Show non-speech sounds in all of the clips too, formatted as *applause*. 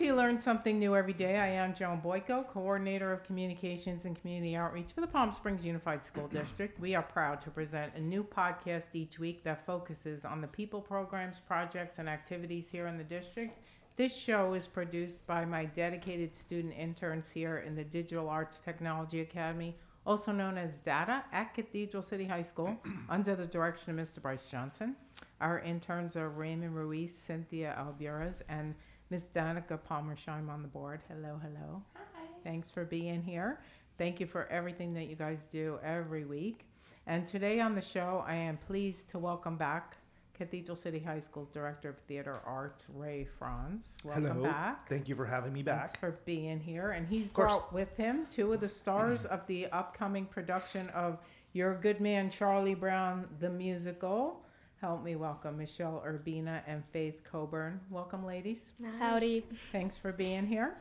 To Learn Something New Every Day. I am Joan Boyko, Coordinator of Communications and Community Outreach for the Palm Springs Unified School *clears throat* District. We are proud to present a new podcast each week that focuses on the people, programs, projects, and activities here in the district. This show is produced by my dedicated student interns here in the Digital Arts Technology Academy, also known as DATA, at Cathedral City High School, *clears throat* under the direction of Mr. Bryce Johnson. Our interns are Raymond Ruiz, Cynthia Alburas, and Miss Danica Palmersheim on the board. Hello, hello. Hi. Thanks for being here. Thank you for everything that you guys do every week. And today on the show, I am pleased to welcome back Cathedral City High School's Director of Theater Arts, Ray Franz. Welcome Hello. back. Thank you for having me back. Thanks back. for being here. And he's brought with him two of the stars of the upcoming production of Your Good Man, Charlie Brown, the musical. Help me welcome Michelle Urbina and Faith Coburn. Welcome, ladies. Howdy. Thanks for being here.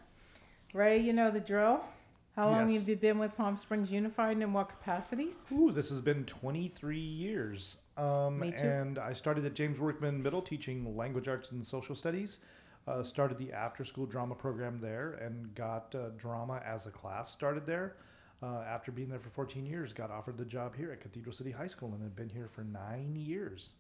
Ray, you know the drill. How long Yes. have you been with Palm Springs Unified and in what capacities? Ooh, this has been 23 years. Um, Me too. And I started at James Workman Middle teaching language arts and social studies. Uh, started the after school drama program there and got uh, drama as a class started there. Uh, after being there for 14 years, got offered the job here at Cathedral City High School and have been here for nine years.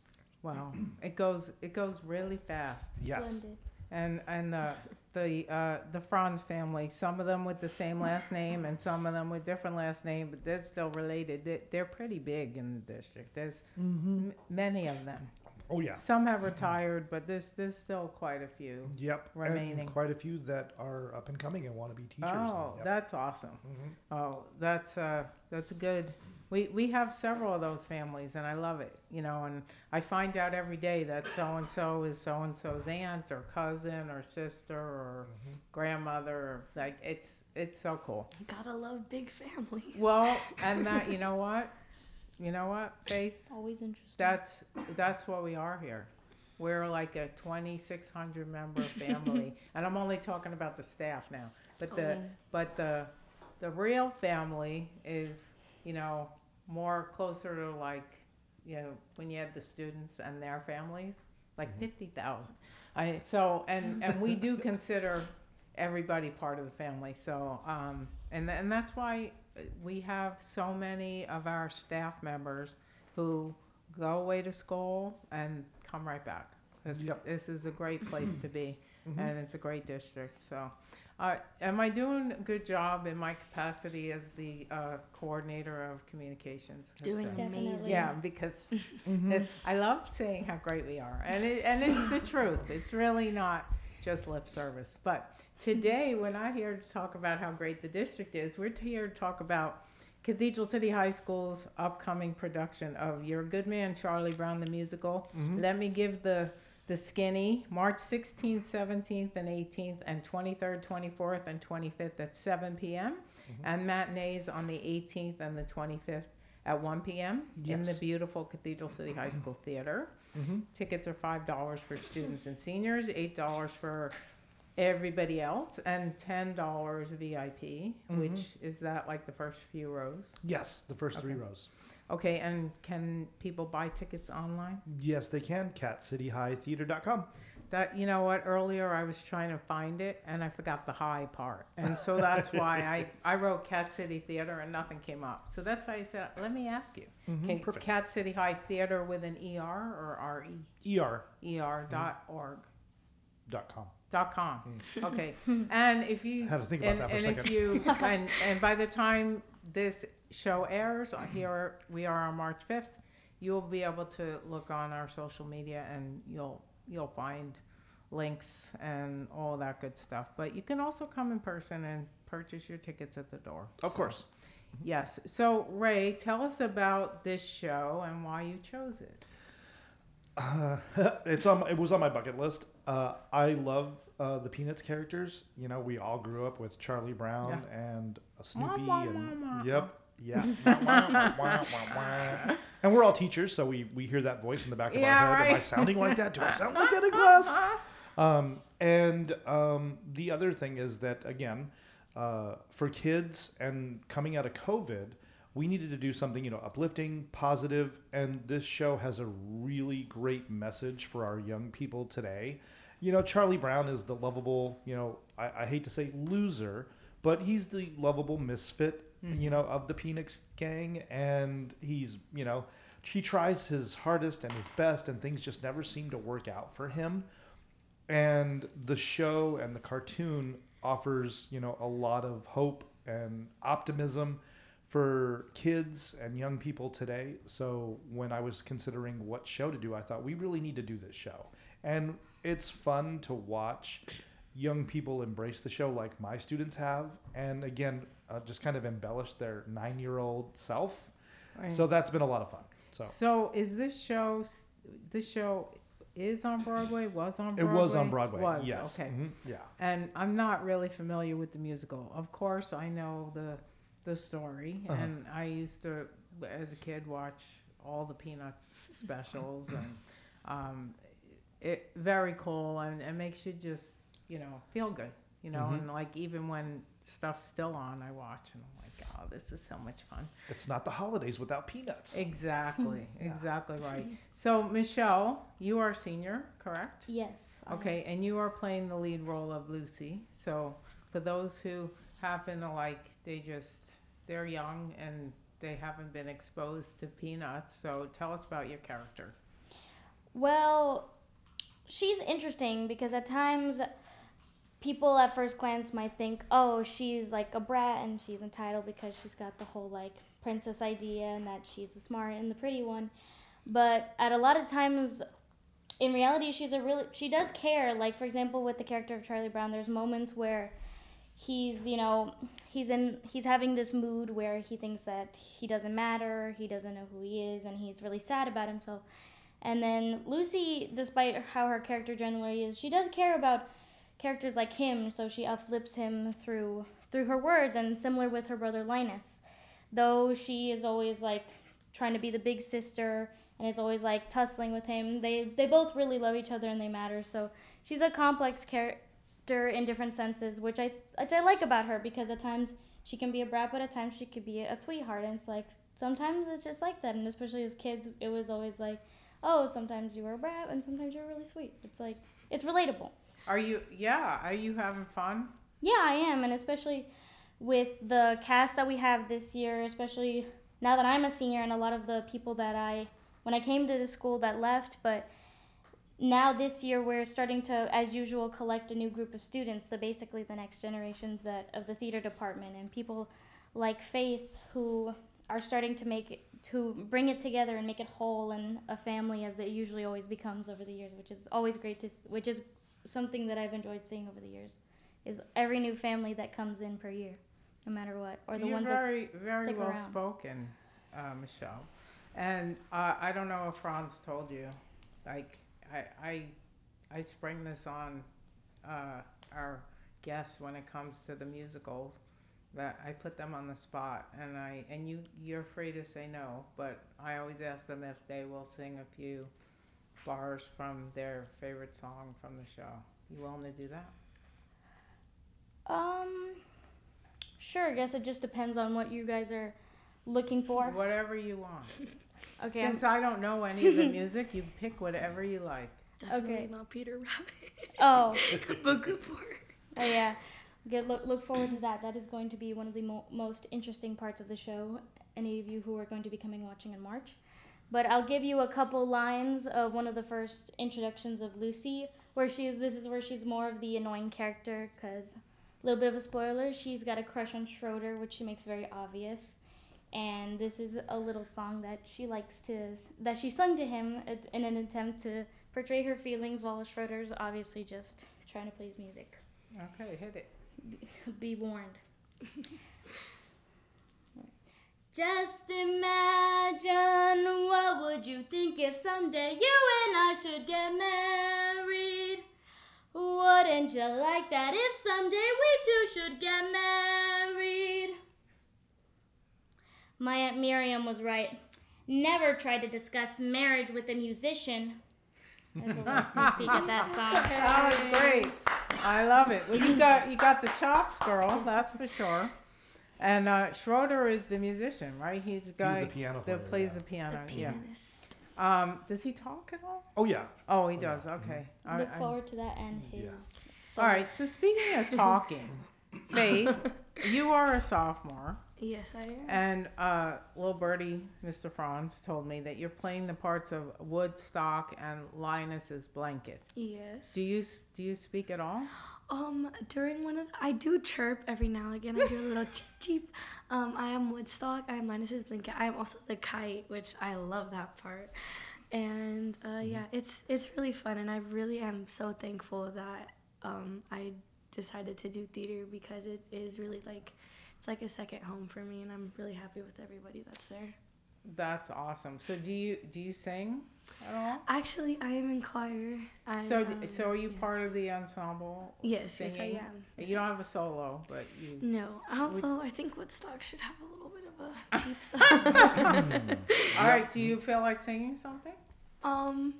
Wow, it goes it goes really fast. Yes. Splendid. And and the the uh, the Franz family, some of them with the same last name and some of them with different last name, but they're still related. They, they're pretty big in the district. There's m- many of them. Oh, yeah. Some have retired, but there's there's still quite a few. Yep. Remaining. And quite a few that are up and coming and want to be teachers. Oh, Yep. that's awesome. Mhm. Oh, that's uh, that's good. We we have several of those families, and I love it. You know, and I find out every day that so and so is so and so's aunt or cousin or sister or Mhm. grandmother. Or, like it's it's so cool. You Gotta love big families. Well, *laughs* and that you know what, you know what, Faith, Always interesting. that's that's what we are here. We're like a 2,600 member *laughs* family, and I'm only talking about the staff now. But the Oh. but the the real family is you know more closer to like you know when you have the students and their families like Mhm. 50,000 I so and and we do *laughs* consider everybody part of the family so um and and that's why we have so many of our staff members who go away to school and come right back this, Yep. this is a great place to be *clears throat* Mhm. and it's a great district. So, uh, am I doing a good job in my capacity as the uh, coordinator of communications? 'Cause, Doing uh, amazing. Definitely. yeah, because *laughs* it's, I love saying how great we are, and it, and it's the truth. It's really not just lip service. But today, we're not here to talk about how great the district is. We're here to talk about Cathedral City High School's upcoming production of Your Good Man, Charlie Brown the musical. Mhm. Let me give the the skinny March 16th, 17th, and 18th, and 23rd, 24th, and 25th at 7 p.m. Mhm. and matinees on the 18th and the 25th at 1 p.m. in the beautiful Cathedral City High School Theater. Mhm. Tickets are five dollars for students and seniors, eight dollars for everybody else, and ten dollars VIP. Mhm. Which is that like the first few rows? Yes, the first three rows. Okay, and can people buy tickets online? Yes, they can. CatCityHighTheater.com. That you know what? Earlier I was trying to find it and I forgot the high part, and so that's why I I wrote Cat City Theater and nothing came up. So that's why I said, let me ask you. Mhm, Okay, Perfect. Cat City High Theater with an ER or R E ER. ER dot org. Dot com. Dot com. *laughs* Okay, and if you Had to think about and, that for a and if you and and by the time this show airs, uh, here we are on March fifth, you'll be able to look on our social media and you'll you'll find links and all that good stuff. But you can also come in person and purchase your tickets at the door. Of So- course. Yes. So Ray, tell us about this show and why you chose it. Uh, *laughs* it's on. It was on my bucket list. Uh, I love uh, the Peanuts characters. You know, we all grew up with Charlie Brown and uh, Snoopy, and wah, wah. yep, yeah. *laughs* And we're all teachers, so we we hear that voice in the back of Yeah, our head. Am I sounding like that? Do I sound like that in *laughs* class? Um, and um, the other thing is that again, uh, for kids and coming out of COVID, we needed to do something you know uplifting, positive, and this show has a really great message for our young people today. you know, Charlie Brown is the lovable, you know, I, I hate to say loser, but he's the lovable misfit, you mm-hmm. know, of the Peanuts gang. And he's, you know, he tries his hardest and his best, and things just never seem to work out for him. And the show and the cartoon offers, you know, a lot of hope and optimism for kids and young people today. So when I was considering what show to do, I thought we really need to do this show. And it's fun to watch young people embrace the show like my students have. And again, uh, just kind of embellish their nine year old self. Right. So that's been a lot of fun. So So is this show? This show is on Broadway. Was on Broadway. it was on Broadway. Was yes. okay. Mhm. Yeah. And I'm not really familiar with the musical. Of course, I know the the story, Uh-huh. and I used to, as a kid, watch all the Peanuts specials, *clears throat* and um, it very cool, and it makes you just you know feel good, you know, Mhm. and like even when stuff's still on, I watch, and I'm like, oh, this is so much fun. It's not the holidays without peanuts. Exactly, Yeah. *laughs* exactly right. So Michelle, you are senior, correct? Yes. Okay, and you are playing the lead role of Lucy. So for those who happen to like, they just they're young and they haven't been exposed to peanuts. So tell us about your character. Well, she's interesting because at times people at first glance might think, oh, she's like a brat and she's entitled because she's got the whole like princess idea and that she's the smart and the pretty one. But at a lot of times, in reality, she's a really she does care. Like for example, with the character of Charlie Brown, there's moments where he's you know he's in he's having this mood where he thinks that he doesn't matter, he doesn't know who he is, and he's really sad about himself. And then Lucy, despite how her character generally is, she does care about characters like him, so she uplifts him through through her words, and similar with her brother Linus. Though she is always like trying to be the big sister and is always like tussling with him, they they both really love each other and they matter. So she's a complex character in different senses, which I which I like about her because at times she can be a brat, but at times she could be a sweetheart, and it's like sometimes it's just like that, and especially as kids, it was always like oh, sometimes you were a brat and sometimes you're really sweet. It's like it's relatable. Are you? Yeah. Are you having fun? Yeah, I am, and especially with the cast that we have this year, especially now that I'm a senior and a lot of the people that I when I came to the school that left, but now this year we're starting to as usual collect a new group of students, the basically the next generations that of the theater department and people like Faith who are starting to make it to bring it together and make it whole and a family as it usually always becomes over the years, which is always great to which is something that I've enjoyed seeing over the years is every new family that comes in per year, no matter what, or the You're ones that very, very stick well around. spoken, uh, Michelle. And uh, I don't know if Franz told you, like I, I, I spring this on uh, our guests when it comes to the musicals. That I put them on the spot, and I and you you're free to say no, but I always ask them if they will sing a few bars from their favorite song from the show. You willing to do that? Um, sure. I guess it just depends on what you guys are looking for. Whatever you want. *laughs* Okay. I'm- Since I don't know any of the music, you pick whatever you like. *laughs* Definitely Okay. not Peter Rabbit. *laughs* oh, but good for oh yeah. Good. Look, look forward to that. That is going to be one of the mo- most interesting parts of the show. Any of you who are going to be coming watching in March. But I'll give you a couple lines of one of the first introductions of Lucy, where she is. This is where she's more of the annoying character, because a little bit of a spoiler. She's got a crush on Schroeder, which she makes very obvious. And this is a little song that she likes to that she sung to him in an attempt to portray her feelings, while Schroeder's obviously just trying to play his music. Okay, hit it. Be warned. *laughs* Just imagine what would you think if someday you and I should get married? Wouldn't you like that if someday we two should get married? My Aunt Miriam was right. Never try to discuss marriage with a musician. There's a little sneak peek at that song. That was great. I love it. Well, you got you got the chops, girl. That's for sure. And uh, Schroeder is the musician, right? He's the guy the piano that player, plays yeah. the piano. the yeah. pianist. Um, does he talk at all? Oh yeah. Oh, he Oh, yeah. does. Okay. I- Look I- forward to that and his. Yeah. solo. all right. So speaking of *laughs* talking, Faith, *laughs* you are a sophomore, Yes, I am. and uh, little birdie, Mr. Franz, told me that you're playing the parts of Woodstock and Linus's blanket. yes. Do you do you speak at all? Um, during one of the, I do chirp every now and again. I do a little *laughs* cheep cheep. Um, I am Woodstock. I am Linus's blanket. I am also the kite, which I love that part. And uh, yeah, it's it's really fun, and I really am so thankful that um, I decided to do theater because it is really like it's like a second home for me, and I'm really happy with everybody that's there. That's awesome. So do you do you sing at all? Actually, I am in choir. I, so um, so are you yeah. part of the ensemble? Yes, yes, I singing? am. You don't have a solo, but you. No, although I think Woodstock should have a little bit of a *laughs* cheep song. *laughs* All right. *laughs* Do you feel like singing something? um,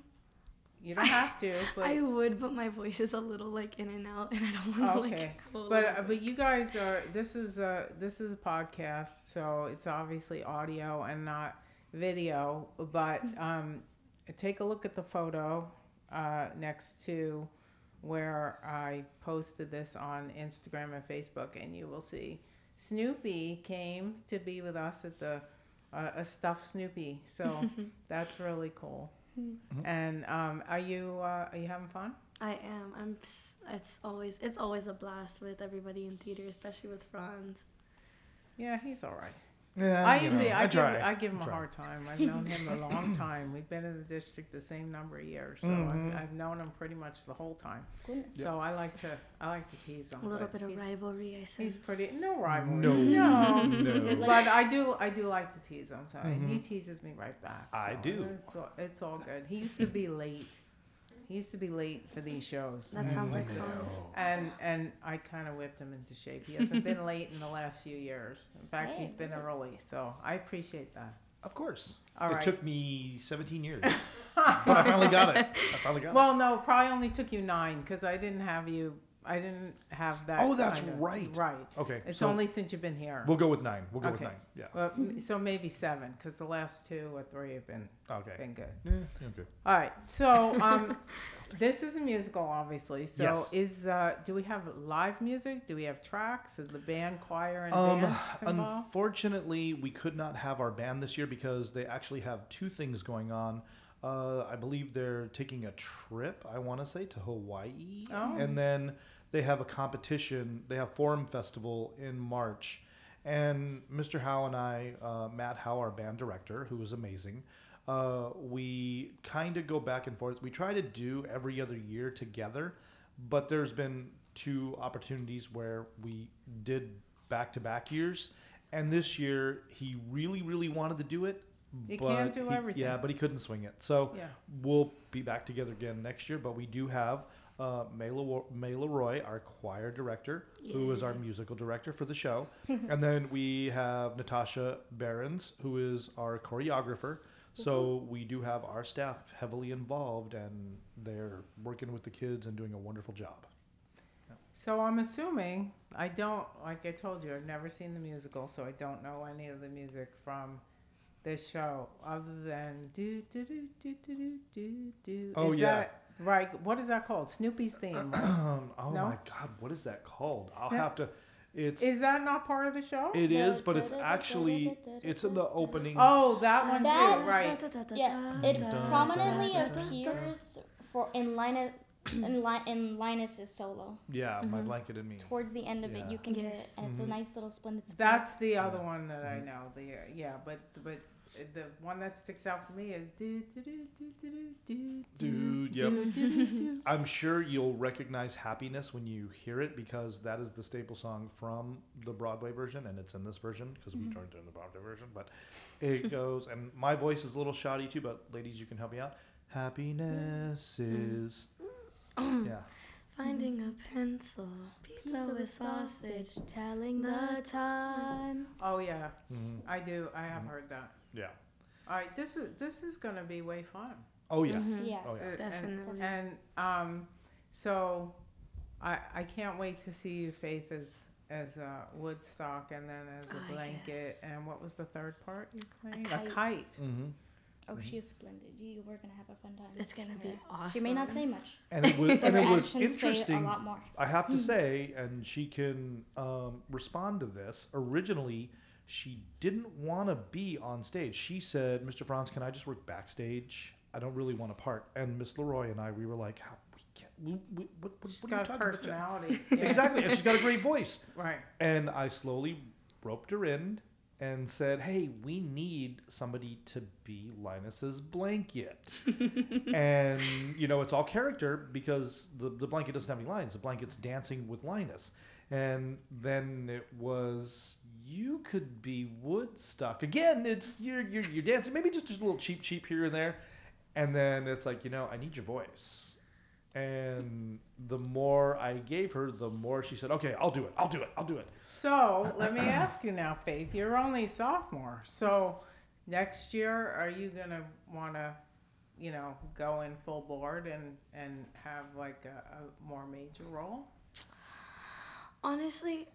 You don't have to, *laughs* but I would, but my voice is a little like in and out, and I don't want to. Okay, a but uh, but you guys are this is a this is a podcast, so it's obviously audio and not video. But um, take a look at the photo uh, next to where I posted this on Instagram and Facebook, and you will see Snoopy came to be with us at the uh, a stuffed Snoopy. So *laughs* that's really cool. And um, are you uh, are you having fun? I am. I'm. It's always it's always a blast with everybody in theater, especially with Franz. Yeah, he's all right. Yeah. I you usually know, I, give try. I give him I a try. hard time. I've known him a long *laughs* time. We've been in the district the same number of years, so Mhm. I've, I've known him pretty much the whole time. Goodness. So I like to I like to tease him. A little bit of rivalry, I sense. He's pretty no rivalry. No. no. No. *laughs* Is it like- But I do I do like to tease him, so and he teases me right back. I do. It's all, it's all good. He used to be late. He used to be late for these shows. That sounds mm-hmm. like No. fun. And and I kind of whipped him into shape. He hasn't been late in the last few years. In fact, Hey, he's been good. early. So I appreciate that. Of course. All it right. took me 17 years, *laughs* but I finally got it. I finally got it. Well, no, probably only took you nine because I didn't have you. I didn't have that. Oh, that's kinda- right. Right. Okay. It's so only since you've been here. We'll go with nine. We'll go Okay. with nine. Yeah. Well, m- so maybe seven because the last two or three have been Okay. been good. Yeah, okay. All right. So um, *laughs* this is a musical, obviously. So Yes. is uh, do we have live music? Do we have tracks? Is the band, choir, and Um, dance involved? unfortunately, we could not have our band this year because they actually have two things going on. Uh, I believe they're taking a trip. I want to say to Hawaii, Oh. and then they have a competition. They have Forum Festival in March, and Mr. Howe and I, uh, Matt Howe, our band director, who is amazing. Uh, we kind of go back and forth. We try to do every other year together, but there's been two opportunities where we did back to back years. And this year, he really, really wanted to do it. You but can't do he- everything. Yeah, but he couldn't swing it. So yeah. we'll be back together again next year. But we do have uh, May, Leroy, May Leroy, our choir director, who is our musical director for the show. *laughs* and then we have Natasha Behrens, who is our choreographer. So we do have our staff heavily involved, and they're working with the kids and doing a wonderful job. So I'm assuming I don't like I told you I've never seen the musical, so I don't know any of the music from the show other than do do do do do do do. Oh is yeah. That, right. What is that called? Snoopy's theme. Right? oh no? my God! What is that called? I'll have to. It's is that not part of the show? It is, but it's actually it's in the opening. Oh, that one that, too, right? Yeah, it prominently appears for in line in, Li- in Linus's solo. Yeah, my Mhm. blanket and me. Towards the end of Yeah. it, you can hear it, Yes. and it's a Mhm. nice little splendid. surprise. That's the other Yeah. one that I Mhm. know. The yeah, but but the one that sticks out for me is do do do do do do do Dude, yep. do do do. *laughs* I'm sure you'll recognize happiness when you hear it because that is the staple song from the Broadway version, and it's in this version because we turned it in the Broadway version. But it *laughs* goes, and my voice is a little shoddy too. But ladies, you can help me out. Happiness is, yeah. Finding a pencil, pizza, with sausage, telling the time. Oh yeah, Mhm. I do. I have Mhm. heard that. Yeah. All right, this is this is gonna be way fun. Oh yeah. Mhm. Yes. Oh, yeah. Uh, and- Definitely. And, um, so I I can't wait to see you, Faith, as as uh, Woodstock, and then as a Ah, blanket, yes. and what was the third part you played? kite. A kite. Mm-hmm. "Oh, she is splendid. You we're gonna have a fun time." It's gonna be awesome. She may not say much, And it was, *laughs* but and her it was actions say a interesting. lot more. I have to say, and she can um, respond to this. Originally, she didn't want to be on stage. She said, "Mr. Franz, can I just work backstage? I don't really want a part." And Miss Leroy and I, we were like, "How we can't? We, we, what, what, She's what are you got a talking about?" personality. Yeah. Exactly, and she's got a great voice. *laughs* Right. And I slowly roped her in and said, "Hey, we need somebody to be Linus's blanket." *laughs* and you know, it's all character because the the blanket doesn't have any lines. The blanket's dancing with Linus. And then it was you could be Woodstock again. It's you're you're, you're dancing maybe just just a little cheep cheep here and there, and then it's like you know I need your voice. And the more I gave her, the more she said, "Okay, I'll do it. I'll do it. I'll do it." So let me ask you now, Faith. You're only sophomore. So next year, are you gonna want to, you know, go in full board and and have like a, a more major role? Honestly,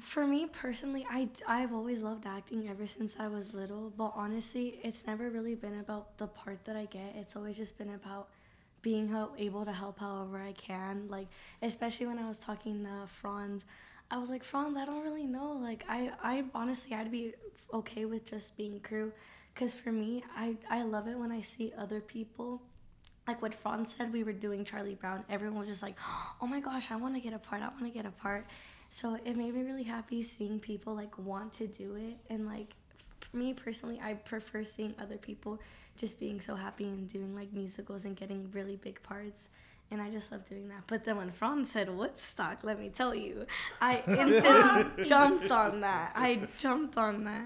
for me personally, I, I've always loved acting ever since I was little. But honestly, it's never really been about the part that I get. It's always just been about being ho- able to help however I can. Like, especially when I was talking to Franz, I was like, Franz, I don't really know. Like, I, I honestly, I'd be okay with just being crew. Because for me, I, I love it when I see other people like what Franz said, we were doing Charlie Brown. Everyone was just like, "Oh my gosh, I want to get a part. I want to get a part." So it made me really happy seeing people like want to do it, and like me personally, I prefer seeing other people just being so happy and doing like musicals and getting really big parts. And I just love doing that. But then when Franz said Woodstock, let me tell you, I *laughs* instantly jumped on that. I jumped on that.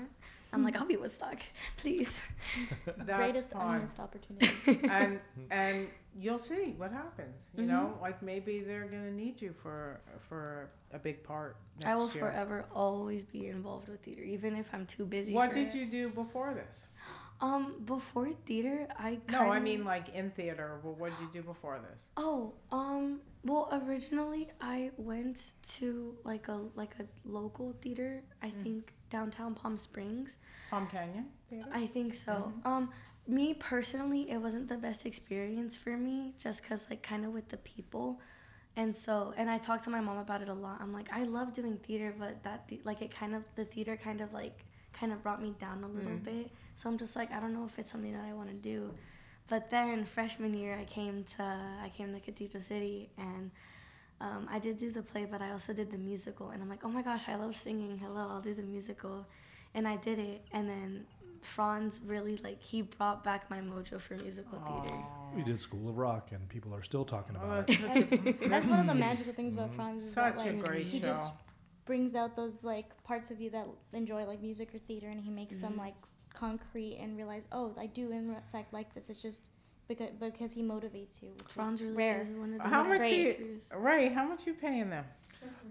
I'm like, I'll be Woodstock, please. *laughs* That's Greatest fun. unmissed opportunity. *laughs* and and you'll see what happens. You Mm-hmm. know, like maybe they're gonna need you for for a big part. Next I will year. forever always be involved with theater, even if I'm too busy. What did it. you do before this? Um, before theater, I No, I mean like in theater. But what did you do before this? Oh, um, well, originally I went to like a like a local theater. I Mm. think downtown Palm Springs. Palm Canyon Theater. I think so. Mm-hmm. Um, me personally, it wasn't the best experience for me, just cause like kind of with the people, and so and I talked to my mom about it a lot. I'm like, I love doing theater, but that the, like it kind of the theater kind of like kind of brought me down a little Mm. bit. So I'm just like, I don't know if it's something that I want to do. But then freshman year, I came to I came to Cathedral City and. Um, I did do the play, but I also did the musical, and I'm like, oh my gosh, I love singing. Hello, I'll do the musical, and I did it. And then Franz really like he brought back my mojo for musical theater. We did School of Rock, and people are still talking Oh, about that's it. *laughs* That's one of the magical things about Franz is such that a like great he show. just brings out those like parts of you that enjoy like music or theater, and he makes them Mm-hmm. like concrete and realize, oh, I do in fact like this. It's just because because he motivates you, which Franz is really rare. is one of the How best much do you- teachers. Ray, how much you paying them?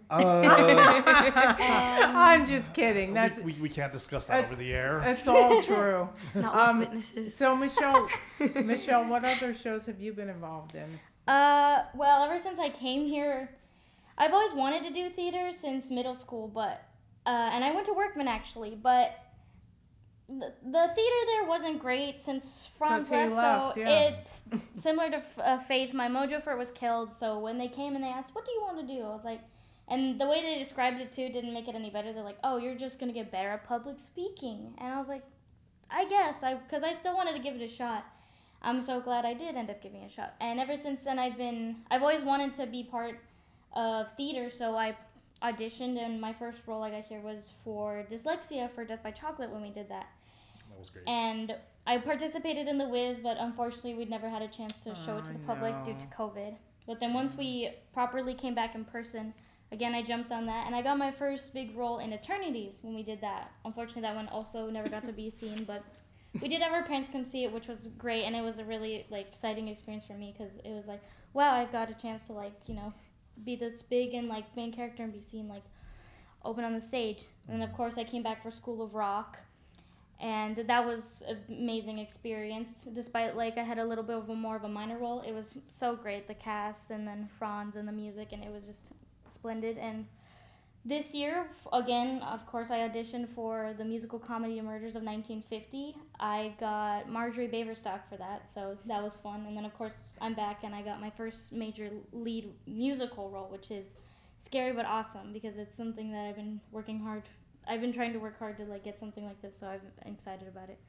Uh, *laughs* I'm just kidding. That's we, we, we can't discuss that over the air. it's all true. *laughs* Not Um, with witnesses. So Michelle, *laughs* Michelle, what other shows have you been involved in? Uh, well, ever since I came here, I've always wanted to do theater since middle school, but uh, and I went to Workman actually, but the, the theater there wasn't great since Franz 'Cause he left, left, so yeah. it similar to F- uh, Faith, my mojo for it was killed. So when they came and they asked, "What do you want to do?" I was like, and the way they described it too didn't make it any better. They're like, "Oh, you're just gonna get better at public speaking," and I was like, "I guess," I because I still wanted to give it a shot. I'm so glad I did end up giving it a shot. And ever since then, I've been, I've always wanted to be part of theater, so I auditioned, and my first role I got here was for Dyslexia for Death by Chocolate when we did that. that was great. And I participated in the Wiz, but unfortunately, we'd never had a chance to show it to the public due to COVID. But then once we mm. properly came back in person, again, I jumped on that, and I got my first big role in Eternity when we did that. Unfortunately, that one also never got to be seen, but we did have our parents come see it, which was great, and it was a really like exciting experience for me because it was like, wow, I've got a chance to like you know be this big and like main character and be seen like open on the stage. And of course I came back for School of Rock, and that was an amazing experience. Despite like I had a little bit of a more of a minor role, it was so great. The cast and then Franz and the music, and it was just splendid. And This year, again, of course, I auditioned for the musical comedy Murders of 1950. I got Marjorie Baverstock for that, so that was fun. And then, of course, I'm back and I got my first major lead musical role, which is scary but awesome because it's something that I've been working hard. I've been trying to work hard to like get something like this, so I'm excited about it.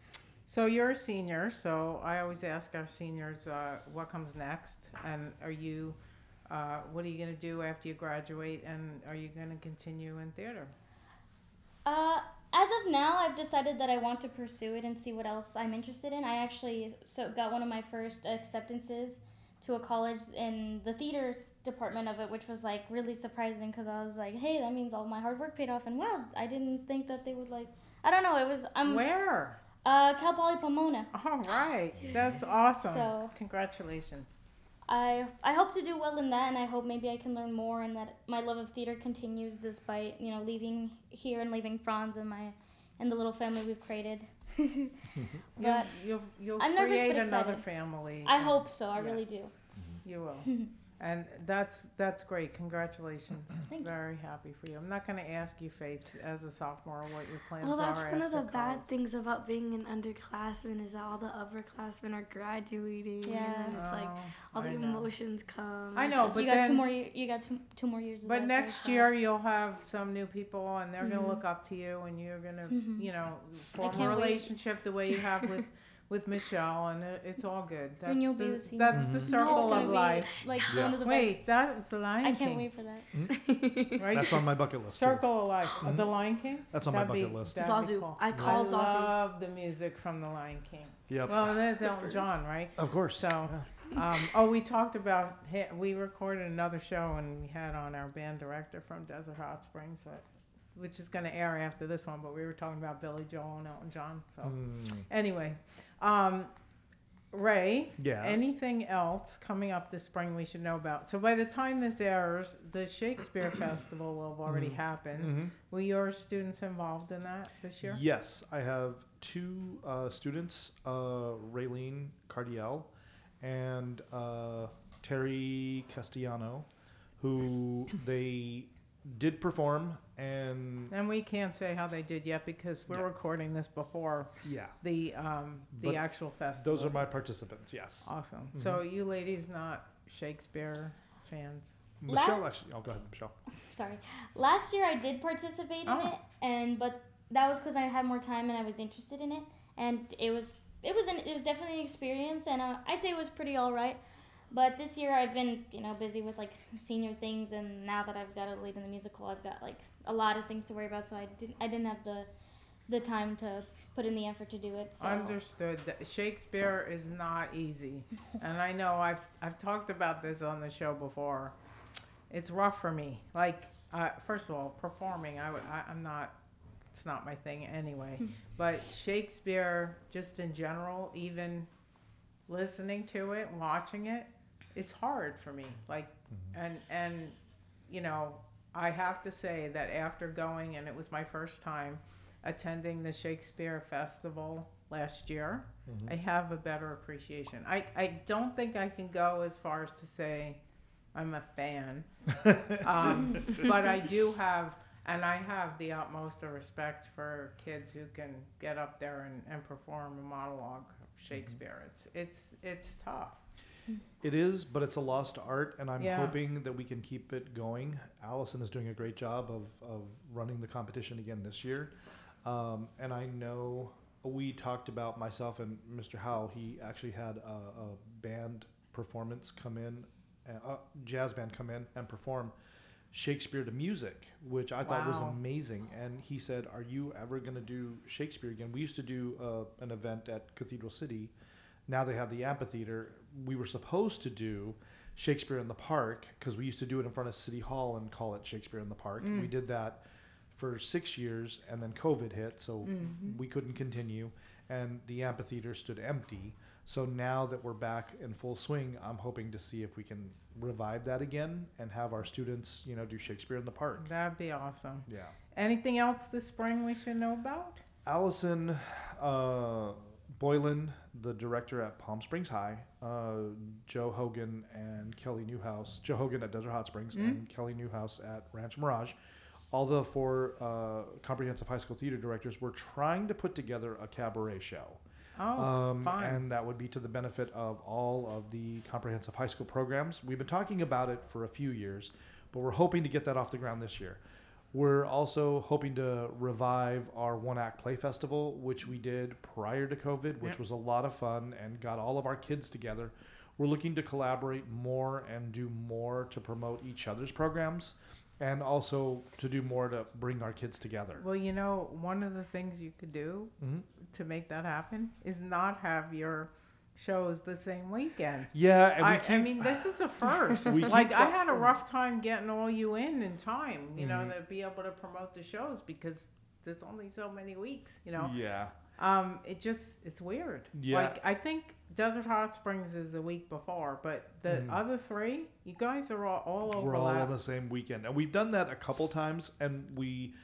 So you're a senior, so I always ask our seniors uh, what comes next, and are you, uh, what are you going to do after you graduate, and are you going to continue in theater? Uh, as of now, I've decided that I want to pursue it and see what else I'm interested in. I actually so got one of my first acceptances to a college in the theater s- department of it, which was like really surprising because I was like, hey, that means all my hard work paid off, and wow, I didn't think that they would like. I don't know. It was um Where? uh Cal Poly Pomona. All right, *sighs* that's awesome. So- Congratulations. I I hope to do well in that, and I hope maybe I can learn more, and that my love of theater continues despite you know leaving here and leaving Franz and my and the little family we've created. *laughs* But you'll you'll I'm nervous create but another family. I hope so. I really do. You will. *laughs* And that's that's great. Congratulations. Thank you. Very happy for you. I'm not going to ask you, Faith, as a sophomore, what your plans Well, that's are one of the after bad college. things about being an underclassman is that all the upperclassmen are graduating, Yeah. and then it's like Oh, all the I know. emotions come. I It's know, just- but you got two then- more. ye- You got two, two more years. Of But that, so it's next fine. year you'll have some new people, and they're Mm-hmm. gonna look up to you, and you're gonna, Mhm. you know, form a can't wait. relationship the way you have with *laughs* with Michelle, and it's all good. That's Soon you'll the, be the senior. that's the Mhm. It's circle gonna of life. Like Yeah. one of the Wait, best. that was the Lion King. I King. can't wait for that. *laughs* Right? That's on my bucket list. Too. Circle of life. Mhm. The Lion King. That's on my That'd be- bucket list. Zazu. cool. I call I Zazu. love the music from the Lion King. Yep. Well, there's Elton John, right? of course. So, um, oh, we talked about hi- we recorded another show and we had on our band director from Desert Hot Springs, but which is going to air after this one. But we were talking about Billy Joel and Elton John. So Mm, anyway, um, Ray, yes. anything else coming up this spring we should know about? So by the time this airs, the Shakespeare *clears throat* Festival will have already Mhm. happened. Mhm. Were your students involved in that this year? Yes, I have two uh, students, uh, Raylene Cardiel and uh, Terry Castellano, who they did perform and And we can't say how they did yet because we're Yeah. recording this before yeah, the um the But actual festival. those are my participants. Yes, awesome. Mhm. So you ladies not Shakespeare fans? La- Michelle actually. Oh, go ahead, Michelle. *laughs* Sorry. Last year I did participate in Oh. it, and but that was because I had more time and I was interested in it, and it was it was an it was definitely an experience, and uh, I'd say it was pretty all right. But this year I've been you know busy with like *laughs* senior things, and now that I've got a lead in the musical, I've got like a lot of things to worry about, so I didn't I didn't have the the time to put in the effort to do it. So Understood. That Shakespeare is not easy, *laughs* and I know I've I've talked about this on the show before. It's rough for me. Like uh, first of all, performing, I, I I'm not. It's not my thing anyway. but Shakespeare, just in general, even listening to it, watching it, it's hard for me. Like, and and you know, I have to say that after going, and it was my first time attending the Shakespeare Festival last year, Mhm. I have a better appreciation. I I don't think I can go as far as to say I'm a fan, *laughs* um, but I do have. And I have the utmost of respect for kids who can get up there and, and perform a monologue of Shakespeare. It's it's it's tough. It is, but it's a lost art, and I'm Yeah. hoping that we can keep it going. Allison is doing a great job of, of running the competition again this year. Um, and I know we talked about myself and Mr. Howe. He actually had a, a band performance come in, a a jazz band come in and perform Shakespeare to music, which I thought was amazing. And he said, "Are you ever going to do Shakespeare again?" We used to do uh, an event at Cathedral City. Now they have the amphitheater. We were supposed to do Shakespeare in the Park because we used to do it in front of City Hall and call it Shakespeare in the Park. Mm. We did that for six years, and then COVID hit, so Mhm. we couldn't continue, and the amphitheater stood empty. So now that we're back in full swing, I'm hoping to see if we can revive that again and have our students, you know, do Shakespeare in the Park. That'd be awesome. Yeah. Anything else this spring we should know about? Allison uh, Boylan, the director at Palm Springs High, uh, Joe Hogan and Kelly Newhouse, Joe Hogan at Desert Hot Springs Mm. and Kelly Newhouse at Rancho Mirage, all the four uh, comprehensive high school theater directors were trying to put together a cabaret show. Oh, Um, fun. and that would be to the benefit of all of the comprehensive high school programs. We've been talking about it for a few years, but we're hoping to get that off the ground this year. We're also hoping to revive our one act play festival, which we did prior to COVID, which Yep. was a lot of fun and got all of our kids together. We're looking to collaborate more and do more to promote each other's programs and also to do more to bring our kids together. Well, you know, one of the things you could do Mhm. to make that happen is not have your shows the same weekend. Yeah, and we I, I mean, this is a first. *laughs* Like, I had a rough time getting all you in in time, you know, Mhm. to be able to promote the shows because there's only so many weeks, you know. yeah. Um, it just, it's weird. Yeah. Like, I think Desert Hot Springs is a week before, but the Mhm. other three, you guys are all, all We're all on the same weekend, and we've done that a couple times, and we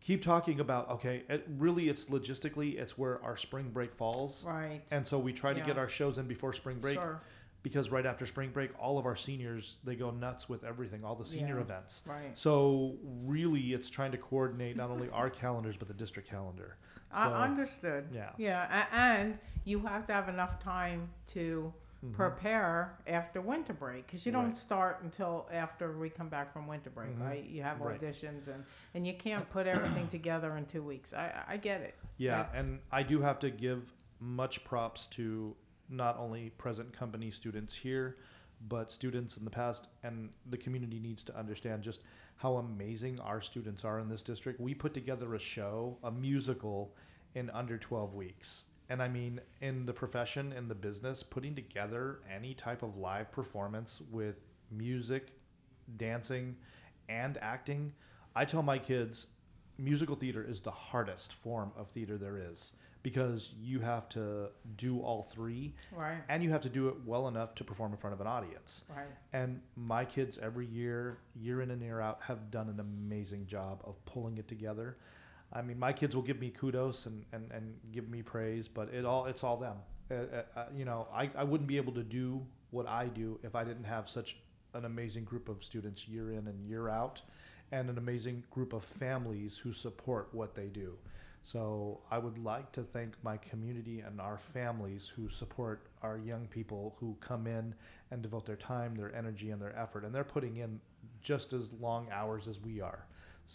keep talking about okay, it, really, it's logistically, it's where our spring break falls, Right. and so we try to get our shows in before spring break Sure. because right after spring break, all of our seniors they go nuts with everything, all the senior Yeah. events. Right. So really, it's trying to coordinate not only our calendars but the district calendar. So, I understood. yeah. Yeah, and you have to have enough time to Mhm. prepare after winter break because you don't Right. start until after we come back from winter break, Mhm. right? You have Right. auditions and and you can't put everything together in two weeks. I I get it. Yeah, That's- and I do have to give much props to not only present company students here, but students in the past, and the community needs to understand just how amazing our students are in this district. We put together a show, a musical, in under 12 weeks. And I mean, in the profession, in the business, putting together any type of live performance with music, dancing, and acting, I tell my kids musical theater is the hardest form of theater there is because you have to do all three Right. and you have to do it well enough to perform in front of an audience. Right. And my kids every year, year in and year out, have done an amazing job of pulling it together. I mean, my kids will give me kudos and, and, and give me praise, but it all it's all them. Uh, uh, uh, you know, I, I wouldn't be able to do what I do if I didn't have such an amazing group of students year in and year out, and an amazing group of families who support what they do. So I would like to thank my community and our families who support our young people who come in and devote their time, their energy, and their effort. And they're putting in just as long hours as we are.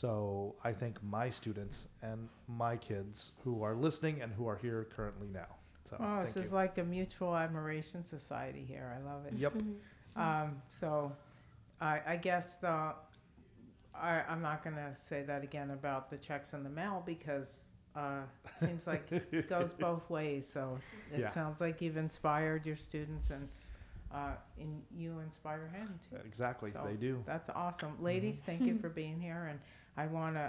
So I thank my students and my kids who are listening and who are here currently now. So Oh, thank this you. is like a mutual admiration society here. I love it. yep. Um, so I, I guess the I, I'm not going to say that again about the checks in the mail because uh, it seems like it goes *laughs* both ways. So it Yeah. sounds like you've inspired your students and uh, in, you inspire him too. Exactly. So they do. That's awesome. Ladies, thank you *laughs* for being here. And I want to,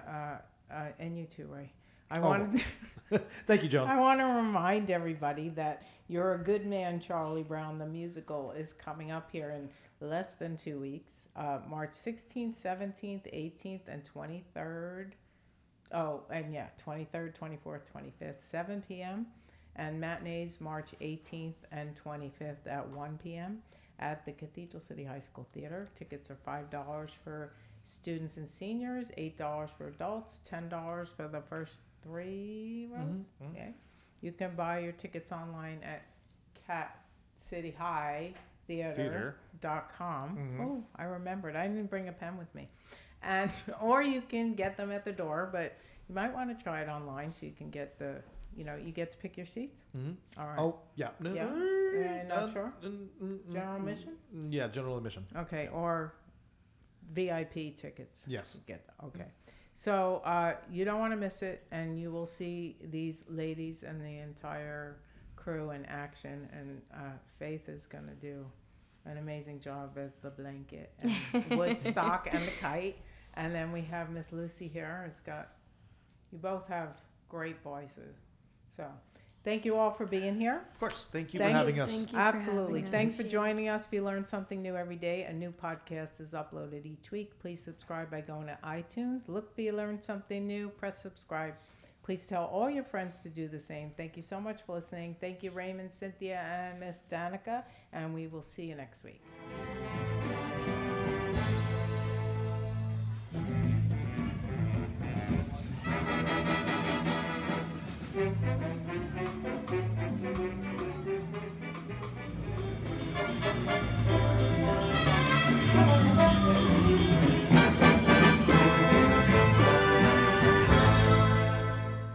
uh, uh, and you too, Ray. I Oh, want to. *laughs* Thank you, Joan. I want to remind everybody that You're a Good Man, Charlie Brown, the musical, is coming up here in less than two weeks uh, March 16th, 17th, 18th, and 23rd. Oh, and yeah, 23rd, 24th, 25th, 7 p.m. And matinees March 18th and 25th at 1 p.m. at the Cathedral City High School Theater. Tickets are $5 for students and seniors, $8 for adults, $10 for the first three rows. Mhm, mhm. Okay. You can buy your tickets online at Cat City High Theater Theater. dot com. Mhm. Oh, I remembered. I didn't bring a pen with me. And or you can get them at the door, but you might want to try it online so you can get the you know, you get to pick your seats. hmm All right. Oh, yeah. No, Yeah. uh, Yeah, not uh, sure? mm, mm, mm, General mm, admission? mm, Yeah, general admission. Okay, or VIP tickets. Yes. Get okay. So uh, you don't want to miss it, and you will see these ladies and the entire crew in action. And uh, Faith is going to do an amazing job as the blanket and *laughs* Woodstock and the kite. And then we have Miss Lucy here. It's got you both have great voices. So thank you all for being here. Of course. Thank you Thanks. for having us. Thank you for Absolutely. having Thanks us. for joining us. If you learn something new every day, a new podcast is uploaded each week. Please subscribe by going to iTunes. Look for you learn something new. Press subscribe. Please tell all your friends to do the same. Thank you so much for listening. Thank you, Raymond, Cynthia, and Miss Danica. And we will see you next week.